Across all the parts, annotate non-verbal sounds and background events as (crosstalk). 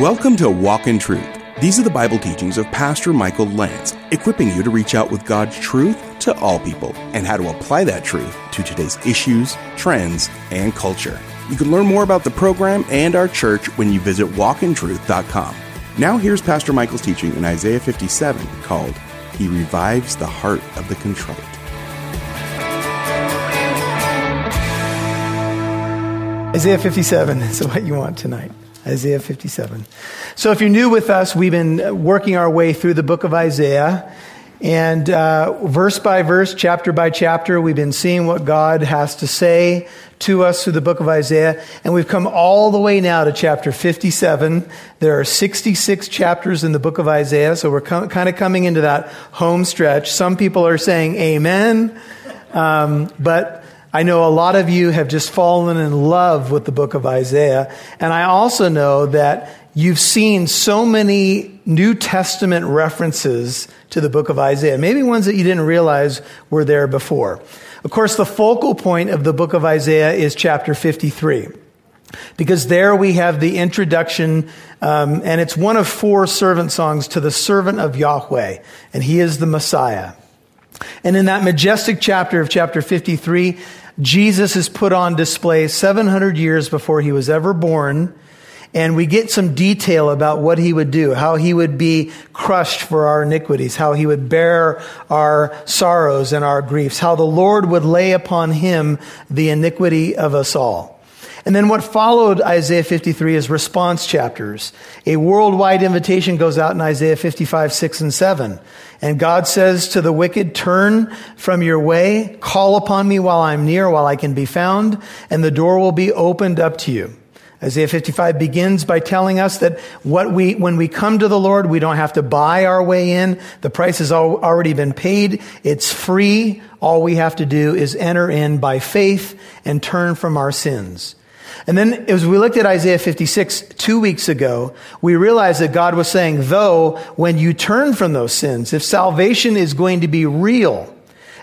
Welcome to Walk in Truth. These are the Bible teachings of Pastor Michael Lance, equipping you to reach out with God's truth to all people and how to apply that truth to today's issues, trends, and culture. You can learn more about the program and our church when you visit walkintruth.com. Now, here's Pastor Michael's teaching in Isaiah 57 called He Revives the Heart of the Contrite. Isaiah 57 is what you want tonight. Isaiah 57. So, if you're new with us, we've been working our way through the book of Isaiah. And uh, verse by verse, chapter by chapter, we've been seeing what God has to say to us through the book of Isaiah. And we've come all the way now to chapter 57. There are 66 chapters in the book of Isaiah, so we're com- kind of coming into that home stretch. Some people are saying amen, um, but I know a lot of you have just fallen in love with the book of Isaiah. And I also know that you've seen so many New Testament references to the book of Isaiah, maybe ones that you didn't realize were there before. Of course, the focal point of the book of Isaiah is chapter 53. Because there we have the introduction, um, and it's one of four servant songs to the servant of Yahweh, and he is the Messiah. And in that majestic chapter of chapter 53, Jesus is put on display 700 years before he was ever born. And we get some detail about what he would do, how he would be crushed for our iniquities, how he would bear our sorrows and our griefs, how the Lord would lay upon him the iniquity of us all. And then what followed Isaiah 53 is response chapters. A worldwide invitation goes out in Isaiah 55, 6, and 7. And God says to the wicked, turn from your way, call upon me while I'm near, while I can be found, and the door will be opened up to you. Isaiah 55 begins by telling us that what we, when we come to the Lord, we don't have to buy our way in. The price has already been paid. It's free. All we have to do is enter in by faith and turn from our sins. And then as we looked at Isaiah 56 two weeks ago, we realized that God was saying, though, when you turn from those sins, if salvation is going to be real,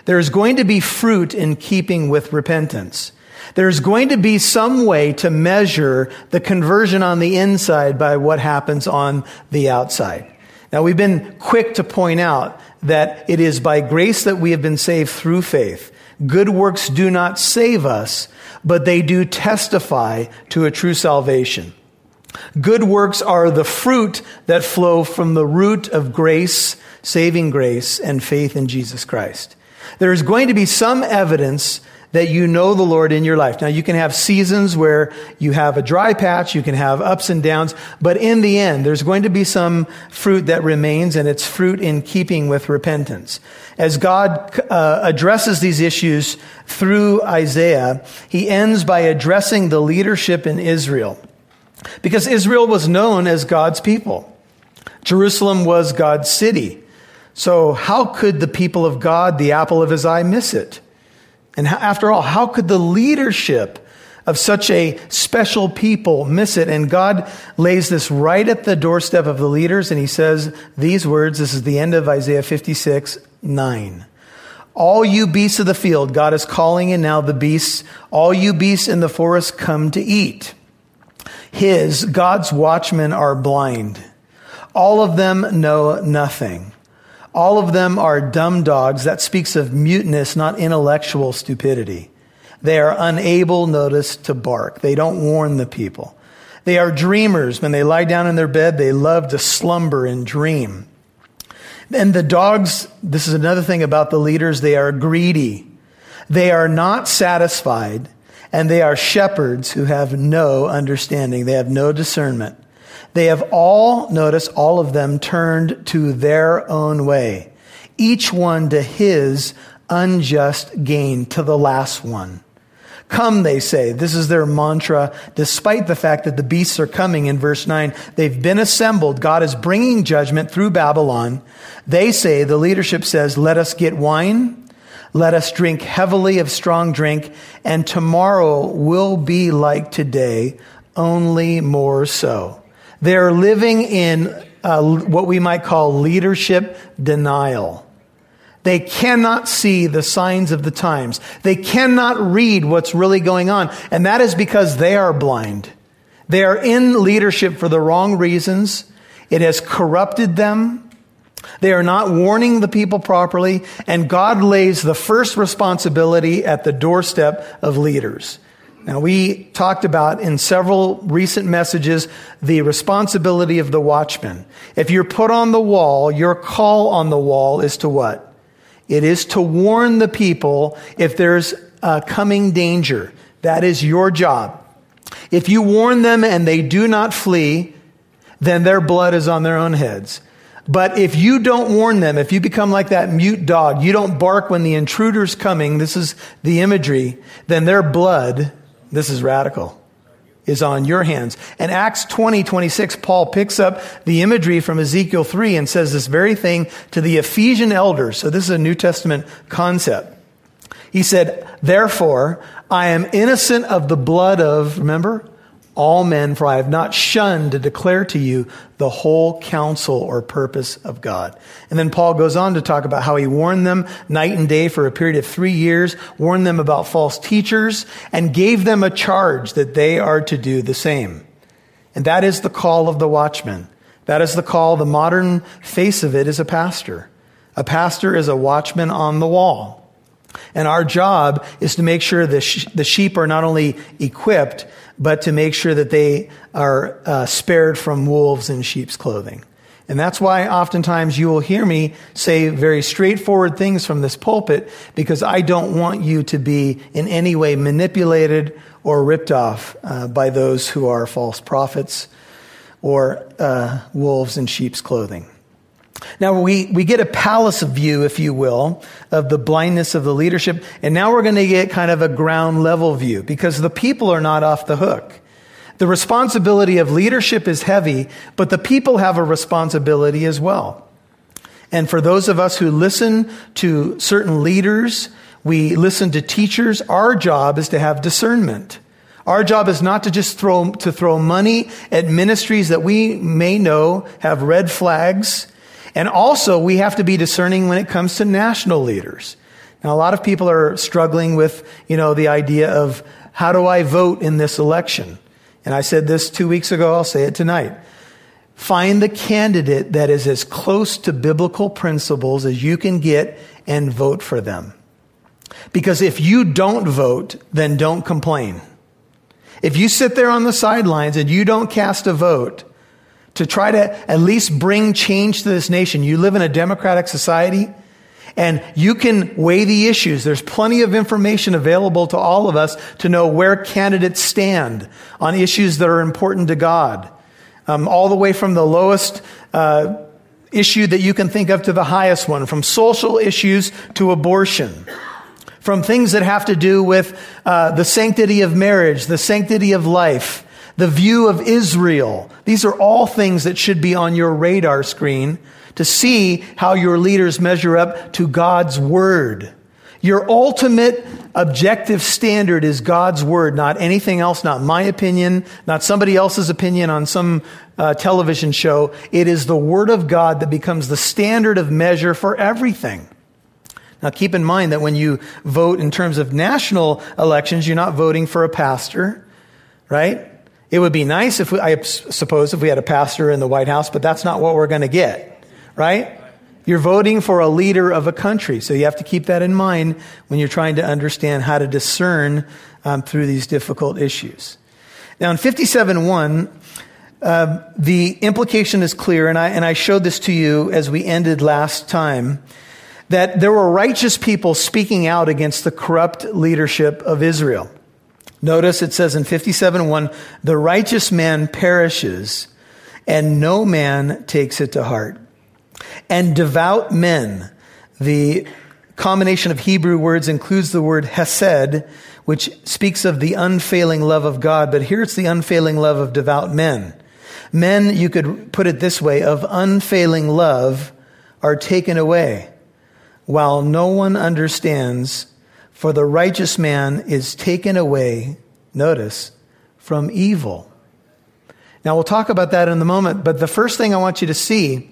there's going to be fruit in keeping with repentance. There's going to be some way to measure the conversion on the inside by what happens on the outside. Now, we've been quick to point out that it is by grace that we have been saved through faith. Good works do not save us, but they do testify to a true salvation. Good works are the fruit that flow from the root of grace, saving grace, and faith in Jesus Christ. There is going to be some evidence that you know the Lord in your life. Now, you can have seasons where you have a dry patch, you can have ups and downs, but in the end, there's going to be some fruit that remains, and it's fruit in keeping with repentance. As God uh, addresses these issues through Isaiah, he ends by addressing the leadership in Israel. Because Israel was known as God's people. Jerusalem was God's city. So, how could the people of God, the apple of his eye, miss it? And after all, how could the leadership of such a special people miss it? And God lays this right at the doorstep of the leaders, and He says these words. This is the end of Isaiah 56 9. All you beasts of the field, God is calling in now the beasts, all you beasts in the forest come to eat. His, God's watchmen are blind. All of them know nothing. All of them are dumb dogs. That speaks of muteness, not intellectual stupidity. They are unable, notice, to bark. They don't warn the people. They are dreamers. When they lie down in their bed, they love to slumber and dream. And the dogs, this is another thing about the leaders, they are greedy. They are not satisfied, and they are shepherds who have no understanding. They have no discernment. They have all, notice, all of them turned to their own way, each one to his unjust gain, to the last one. Come, they say. This is their mantra, despite the fact that the beasts are coming in verse 9. They've been assembled. God is bringing judgment through Babylon. They say, the leadership says, let us get wine. Let us drink heavily of strong drink, and tomorrow will be like today, only more so. They're living in uh, what we might call leadership denial. They cannot see the signs of the times. They cannot read what's really going on. And that is because they are blind. They are in leadership for the wrong reasons. It has corrupted them. They are not warning the people properly, and God lays the first responsibility at the doorstep of leaders. Now, we talked about in several recent messages the responsibility of the watchman. If you're put on the wall, your call on the wall is to what? It is to warn the people if there's a coming danger. That is your job. If you warn them and they do not flee, then their blood is on their own heads. But if you don't warn them, if you become like that mute dog, you don't bark when the intruder's coming, this is the imagery, then their blood, this is radical, is on your hands. And Acts 20, 26, Paul picks up the imagery from Ezekiel 3 and says this very thing to the Ephesian elders. So this is a New Testament concept. He said, Therefore, I am innocent of the blood of, remember, all men, for I have not shunned to declare to you the whole counsel or purpose of God. And then Paul goes on to talk about how he warned them night and day for a period of three years, warned them about false teachers, and gave them a charge that they are to do the same. And that is the call of the watchman. That is the call. The modern face of it is a pastor. A pastor is a watchman on the wall. And our job is to make sure the, sh- the sheep are not only equipped, but to make sure that they are uh, spared from wolves in sheep's clothing. And that's why oftentimes you will hear me say very straightforward things from this pulpit because I don't want you to be in any way manipulated or ripped off uh, by those who are false prophets or uh, wolves in sheep's clothing. Now we, we get a palace view, if you will, of the blindness of the leadership. And now we're going to get kind of a ground level view because the people are not off the hook. The responsibility of leadership is heavy, but the people have a responsibility as well. And for those of us who listen to certain leaders, we listen to teachers, our job is to have discernment. Our job is not to just throw, to throw money at ministries that we may know have red flags and also, we have to be discerning when it comes to national leaders. Now, a lot of people are struggling with, you know, the idea of how do I vote in this election? And I said this two weeks ago, I'll say it tonight. Find the candidate that is as close to biblical principles as you can get and vote for them. Because if you don't vote, then don't complain. If you sit there on the sidelines and you don't cast a vote, to try to at least bring change to this nation. You live in a democratic society and you can weigh the issues. There's plenty of information available to all of us to know where candidates stand on issues that are important to God. Um, all the way from the lowest uh, issue that you can think of to the highest one, from social issues to abortion from things that have to do with uh, the sanctity of marriage, the sanctity of life, the view of Israel. These are all things that should be on your radar screen to see how your leaders measure up to God's word. Your ultimate objective standard is God's word, not anything else, not my opinion, not somebody else's opinion on some uh, television show. It is the word of God that becomes the standard of measure for everything. Now keep in mind that when you vote in terms of national elections, you're not voting for a pastor, right? It would be nice if we, I suppose if we had a pastor in the White House, but that's not what we're going to get, right? You're voting for a leader of a country, so you have to keep that in mind when you're trying to understand how to discern um, through these difficult issues. Now, in 57.1, uh, the implication is clear, and I, and I showed this to you as we ended last time, that there were righteous people speaking out against the corrupt leadership of Israel. Notice it says in 57 1, the righteous man perishes and no man takes it to heart. And devout men, the combination of Hebrew words includes the word hesed, which speaks of the unfailing love of God, but here it's the unfailing love of devout men. Men, you could put it this way, of unfailing love are taken away, while no one understands for the righteous man is taken away, notice, from evil. Now, we'll talk about that in a moment, but the first thing I want you to see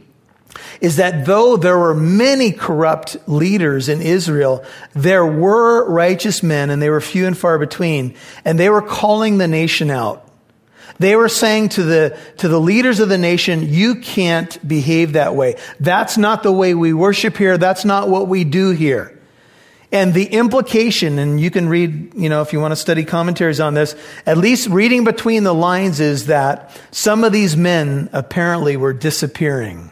is that though there were many corrupt leaders in Israel, there were righteous men, and they were few and far between, and they were calling the nation out. They were saying to the, to the leaders of the nation, you can't behave that way. That's not the way we worship here. That's not what we do here. And the implication, and you can read, you know, if you want to study commentaries on this, at least reading between the lines is that some of these men apparently were disappearing.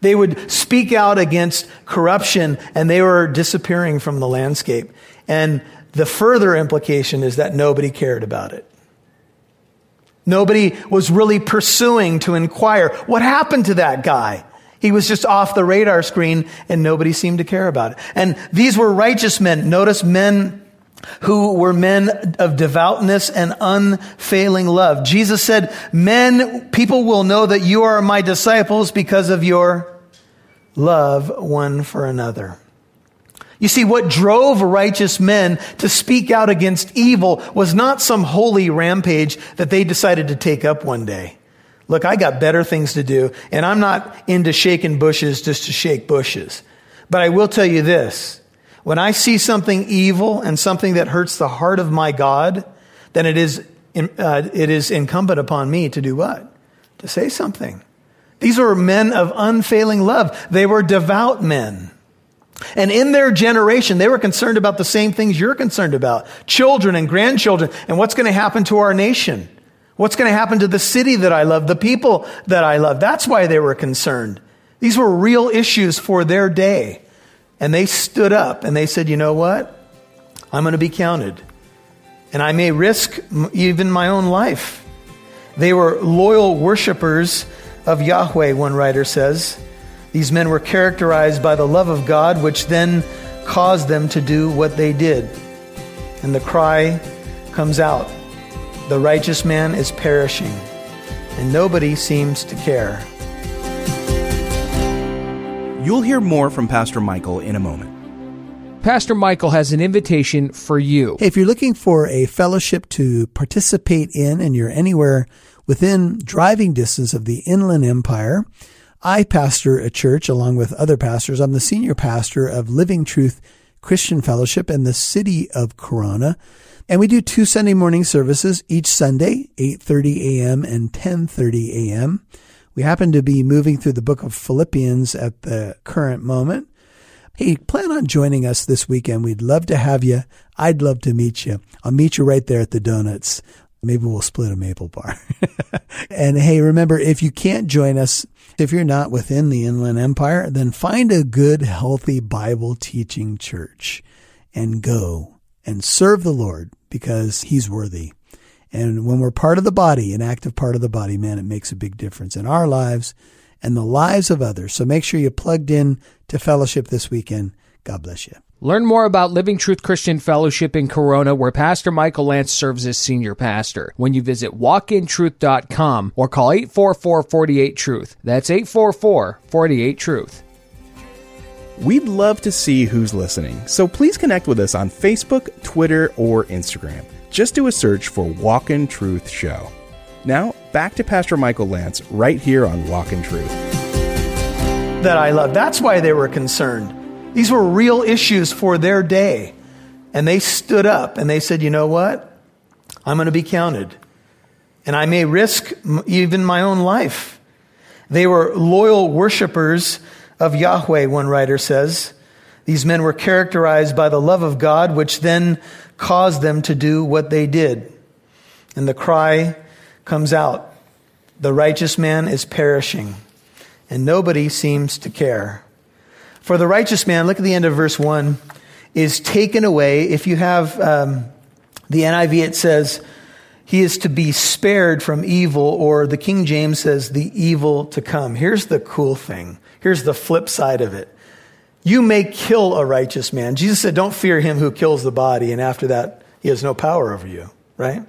They would speak out against corruption and they were disappearing from the landscape. And the further implication is that nobody cared about it. Nobody was really pursuing to inquire what happened to that guy. He was just off the radar screen and nobody seemed to care about it. And these were righteous men. Notice men who were men of devoutness and unfailing love. Jesus said, men, people will know that you are my disciples because of your love one for another. You see, what drove righteous men to speak out against evil was not some holy rampage that they decided to take up one day. Look, I got better things to do, and I'm not into shaking bushes just to shake bushes. But I will tell you this. When I see something evil and something that hurts the heart of my God, then it is, uh, it is incumbent upon me to do what? To say something. These were men of unfailing love. They were devout men. And in their generation, they were concerned about the same things you're concerned about children and grandchildren, and what's going to happen to our nation. What's going to happen to the city that I love, the people that I love? That's why they were concerned. These were real issues for their day. And they stood up and they said, you know what? I'm going to be counted. And I may risk even my own life. They were loyal worshipers of Yahweh, one writer says. These men were characterized by the love of God, which then caused them to do what they did. And the cry comes out The righteous man is perishing, and nobody seems to care. You'll hear more from Pastor Michael in a moment. Pastor Michael has an invitation for you. Hey, if you're looking for a fellowship to participate in and you're anywhere within driving distance of the Inland Empire, I pastor a church along with other pastors. I'm the senior pastor of Living Truth Christian Fellowship in the city of Corona. And we do two Sunday morning services each Sunday, 8:30 a.m. and 10:30 a.m. We happen to be moving through the book of Philippians at the current moment. Hey, plan on joining us this weekend. We'd love to have you. I'd love to meet you. I'll meet you right there at the donuts. Maybe we'll split a maple bar. (laughs) and hey, remember, if you can't join us, if you're not within the Inland Empire, then find a good, healthy Bible teaching church and go and serve the Lord because he's worthy. And when we're part of the body, an active part of the body, man, it makes a big difference in our lives and the lives of others. So make sure you plugged in to fellowship this weekend. God bless you. Learn more about Living Truth Christian Fellowship in Corona, where Pastor Michael Lance serves as senior pastor, when you visit walkintruth.com or call 844 48 Truth. That's 844 48 Truth. We'd love to see who's listening, so please connect with us on Facebook, Twitter, or Instagram. Just do a search for Walk in Truth Show. Now, back to Pastor Michael Lance right here on Walk in Truth. That I love. That's why they were concerned. These were real issues for their day. And they stood up and they said, you know what? I'm going to be counted. And I may risk even my own life. They were loyal worshipers of Yahweh, one writer says. These men were characterized by the love of God, which then caused them to do what they did. And the cry comes out The righteous man is perishing, and nobody seems to care. For the righteous man, look at the end of verse 1, is taken away. If you have um, the NIV, it says, he is to be spared from evil, or the King James says, the evil to come. Here's the cool thing. Here's the flip side of it. You may kill a righteous man. Jesus said, Don't fear him who kills the body, and after that, he has no power over you, right?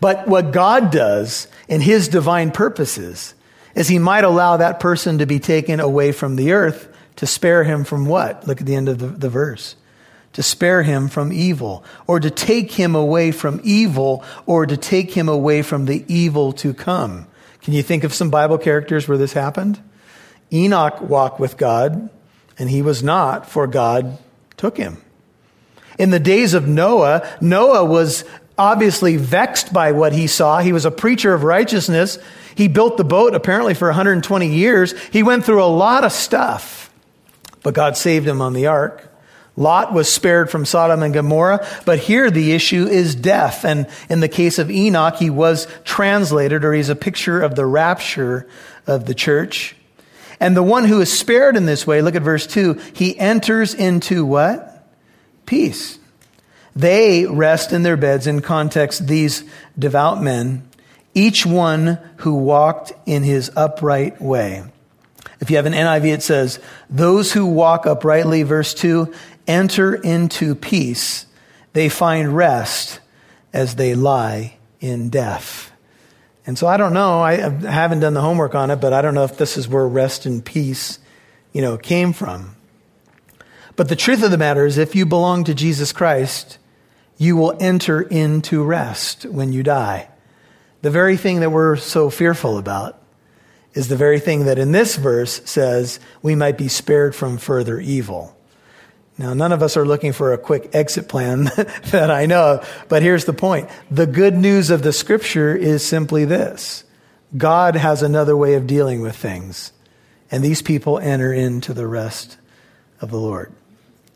But what God does in his divine purposes is he might allow that person to be taken away from the earth to spare him from what? Look at the end of the, the verse. To spare him from evil, or to take him away from evil, or to take him away from the evil to come. Can you think of some Bible characters where this happened? Enoch walked with God, and he was not, for God took him. In the days of Noah, Noah was obviously vexed by what he saw. He was a preacher of righteousness. He built the boat apparently for 120 years. He went through a lot of stuff, but God saved him on the ark. Lot was spared from Sodom and Gomorrah, but here the issue is death. And in the case of Enoch, he was translated, or he's a picture of the rapture of the church. And the one who is spared in this way, look at verse 2, he enters into what? Peace. They rest in their beds, in context, these devout men, each one who walked in his upright way. If you have an NIV, it says, Those who walk uprightly, verse 2, enter into peace. They find rest as they lie in death. And so I don't know. I haven't done the homework on it, but I don't know if this is where rest and peace, you know, came from. But the truth of the matter is, if you belong to Jesus Christ, you will enter into rest when you die. The very thing that we're so fearful about is the very thing that in this verse says we might be spared from further evil. Now, none of us are looking for a quick exit plan (laughs) that I know, of, but here's the point. The good news of the scripture is simply this God has another way of dealing with things, and these people enter into the rest of the Lord.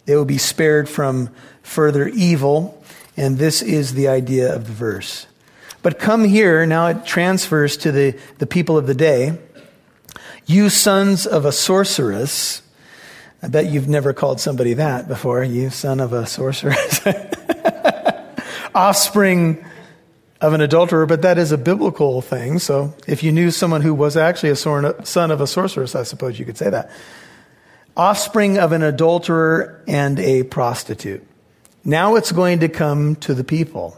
They will be spared from further evil, and this is the idea of the verse. But come here, now it transfers to the, the people of the day. You sons of a sorceress, I bet you've never called somebody that before, you son of a sorceress. (laughs) Offspring of an adulterer, but that is a biblical thing. So if you knew someone who was actually a son of a sorceress, I suppose you could say that. Offspring of an adulterer and a prostitute. Now it's going to come to the people.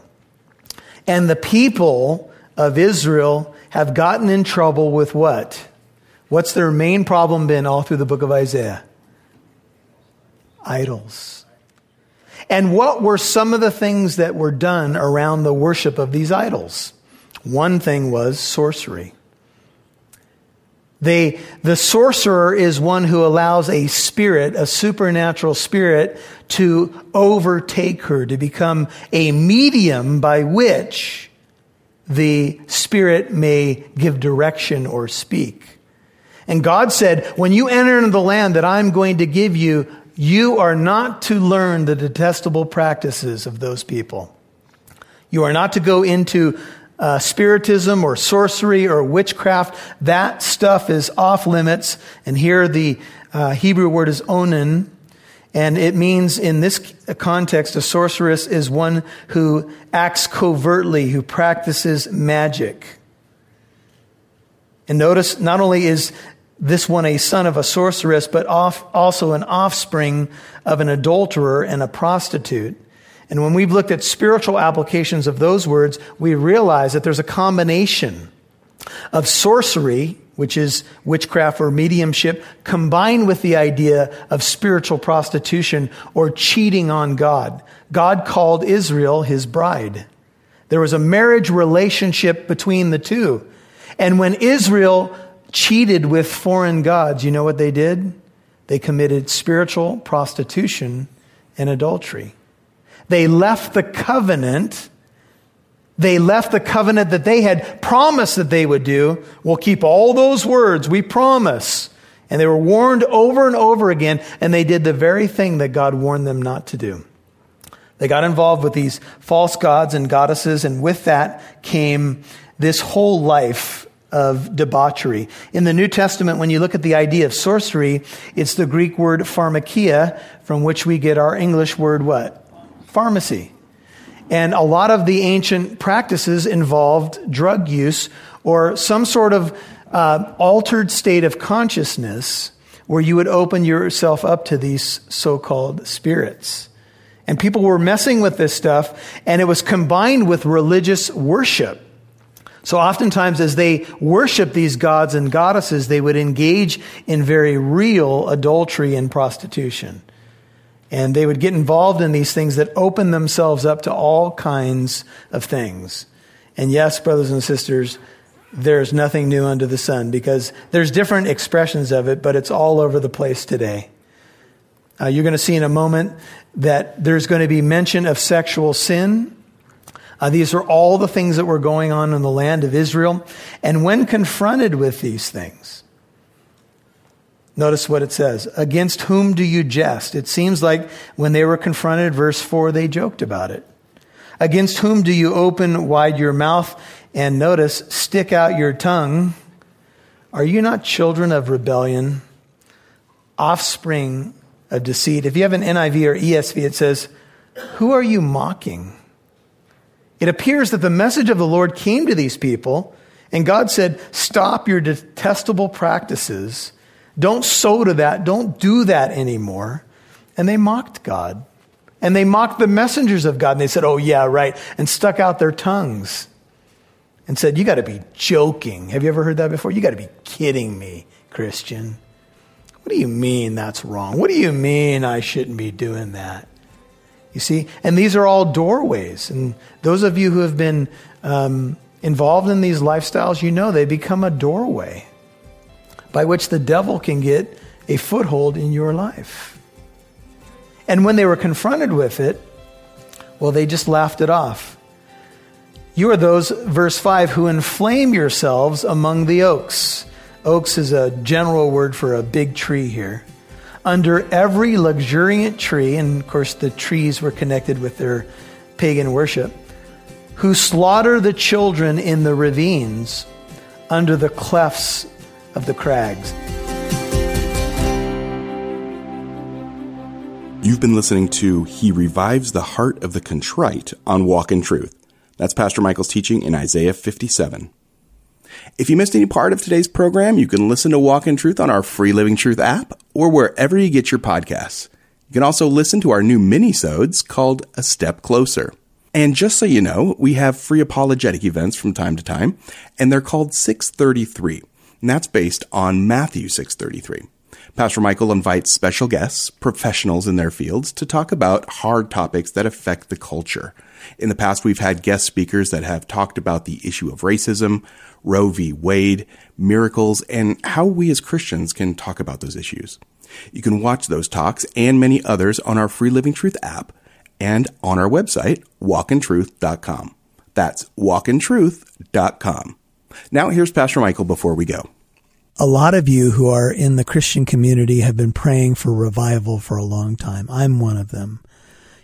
And the people of Israel have gotten in trouble with what? What's their main problem been all through the book of Isaiah? Idols. And what were some of the things that were done around the worship of these idols? One thing was sorcery. They, the sorcerer is one who allows a spirit, a supernatural spirit, to overtake her, to become a medium by which the spirit may give direction or speak. And God said, when you enter into the land that I'm going to give you, you are not to learn the detestable practices of those people. You are not to go into uh, spiritism or sorcery or witchcraft, that stuff is off limits. And here the uh, Hebrew word is onan, and it means in this context, a sorceress is one who acts covertly, who practices magic. And notice, not only is this one a son of a sorceress, but off, also an offspring of an adulterer and a prostitute. And when we've looked at spiritual applications of those words, we realize that there's a combination of sorcery, which is witchcraft or mediumship, combined with the idea of spiritual prostitution or cheating on God. God called Israel his bride. There was a marriage relationship between the two. And when Israel cheated with foreign gods, you know what they did? They committed spiritual prostitution and adultery. They left the covenant. They left the covenant that they had promised that they would do. We'll keep all those words, we promise. And they were warned over and over again, and they did the very thing that God warned them not to do. They got involved with these false gods and goddesses, and with that came this whole life of debauchery. In the New Testament, when you look at the idea of sorcery, it's the Greek word pharmakia, from which we get our English word what? pharmacy. And a lot of the ancient practices involved drug use or some sort of uh, altered state of consciousness where you would open yourself up to these so called spirits. And people were messing with this stuff, and it was combined with religious worship. So oftentimes, as they worship these gods and goddesses, they would engage in very real adultery and prostitution. And they would get involved in these things that open themselves up to all kinds of things. And yes, brothers and sisters, there's nothing new under the sun because there's different expressions of it, but it's all over the place today. Uh, you're going to see in a moment that there's going to be mention of sexual sin. Uh, these are all the things that were going on in the land of Israel. And when confronted with these things, notice what it says Against whom do you jest? It seems like when they were confronted, verse 4, they joked about it. Against whom do you open wide your mouth and notice, stick out your tongue? Are you not children of rebellion, offspring of deceit? If you have an NIV or ESV, it says, Who are you mocking? It appears that the message of the Lord came to these people, and God said, Stop your detestable practices. Don't sow to that. Don't do that anymore. And they mocked God. And they mocked the messengers of God. And they said, Oh, yeah, right. And stuck out their tongues and said, You got to be joking. Have you ever heard that before? You got to be kidding me, Christian. What do you mean that's wrong? What do you mean I shouldn't be doing that? You see? And these are all doorways. And those of you who have been um, involved in these lifestyles, you know they become a doorway by which the devil can get a foothold in your life. And when they were confronted with it, well, they just laughed it off. You are those, verse 5, who inflame yourselves among the oaks. Oaks is a general word for a big tree here under every luxuriant tree, and of course the trees were connected with their pagan worship, who slaughter the children in the ravines under the clefts of the crags. You've been listening to He Revives the Heart of the Contrite on Walk in Truth. That's Pastor Michael's teaching in Isaiah 57. If you missed any part of today's program, you can listen to Walk in Truth on our free Living Truth app or wherever you get your podcasts. You can also listen to our new mini-sodes called A Step Closer. And just so you know, we have free apologetic events from time to time, and they're called 633. And that's based on Matthew 633. Pastor Michael invites special guests, professionals in their fields, to talk about hard topics that affect the culture. In the past, we've had guest speakers that have talked about the issue of racism, Roe v. Wade, miracles, and how we as Christians can talk about those issues. You can watch those talks and many others on our Free Living Truth app and on our website, walkintruth.com. That's walkintruth.com. Now here's Pastor Michael before we go. A lot of you who are in the Christian community have been praying for revival for a long time. I'm one of them.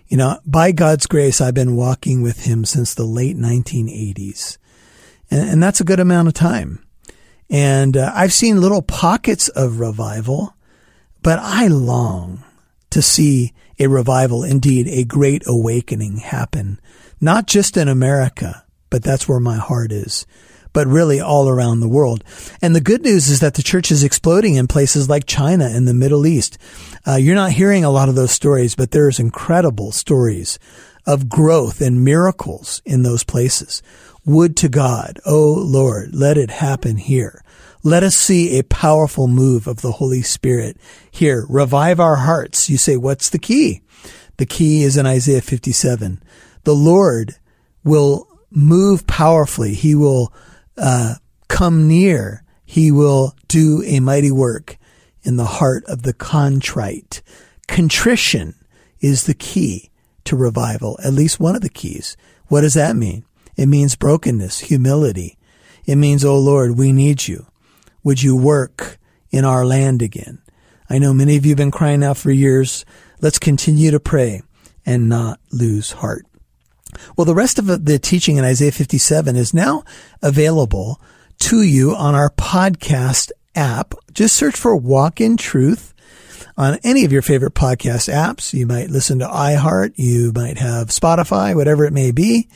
You know, by God's grace, I've been walking with him since the late 1980s. And, and that's a good amount of time. And uh, I've seen little pockets of revival, but I long to see a revival, indeed a great awakening happen, not just in America, but that's where my heart is but really all around the world. And the good news is that the church is exploding in places like China and the Middle East. Uh, you're not hearing a lot of those stories, but there's incredible stories of growth and miracles in those places. Would to God, oh Lord, let it happen here. Let us see a powerful move of the Holy Spirit here. Revive our hearts. You say, what's the key? The key is in Isaiah 57. The Lord will move powerfully. He will uh, come near, he will do a mighty work in the heart of the contrite. Contrition is the key to revival, at least one of the keys. What does that mean? It means brokenness, humility. It means, oh Lord, we need you. Would you work in our land again? I know many of you have been crying out for years. Let's continue to pray and not lose heart. Well, the rest of the teaching in Isaiah 57 is now available to you on our podcast app. Just search for Walk in Truth on any of your favorite podcast apps. You might listen to iHeart. You might have Spotify, whatever it may be.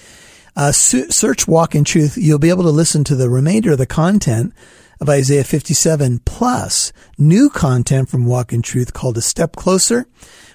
Uh, search Walk in Truth. You'll be able to listen to the remainder of the content of Isaiah 57 plus new content from Walk in Truth called A Step Closer,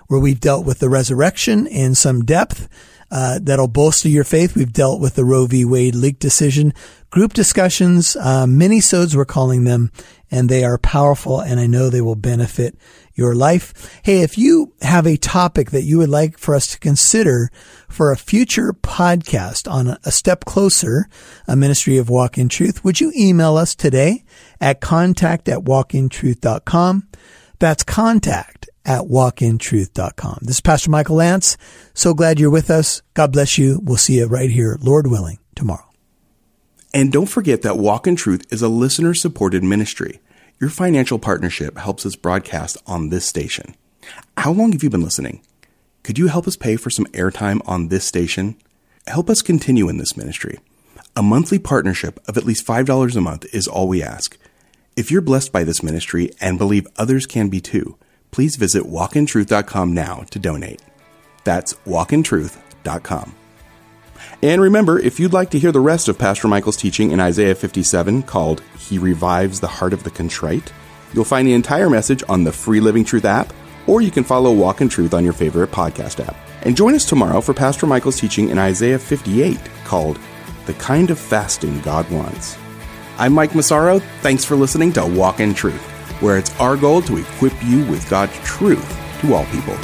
where we've dealt with the resurrection in some depth uh, that'll bolster your faith. We've dealt with the Roe v. Wade leak decision, group discussions, uh, mini-sodes we're calling them, and they are powerful and I know they will benefit your life. Hey, if you have a topic that you would like for us to consider for a future podcast on a step closer, a ministry of walk in truth, would you email us today at contact at walkintruth.com? That's contact at walkintruth.com. This is Pastor Michael Lance. So glad you're with us. God bless you. We'll see you right here, Lord willing, tomorrow. And don't forget that Walk in Truth is a listener supported ministry. Your financial partnership helps us broadcast on this station. How long have you been listening? Could you help us pay for some airtime on this station? Help us continue in this ministry. A monthly partnership of at least $5 a month is all we ask. If you're blessed by this ministry and believe others can be too, please visit walkintruth.com now to donate. That's walkintruth.com. And remember, if you'd like to hear the rest of Pastor Michael's teaching in Isaiah 57 called He Revives the Heart of the Contrite, you'll find the entire message on the free Living Truth app, or you can follow Walk in Truth on your favorite podcast app. And join us tomorrow for Pastor Michael's teaching in Isaiah 58 called The Kind of Fasting God Wants. I'm Mike Massaro. Thanks for listening to Walk in Truth, where it's our goal to equip you with God's truth to all people.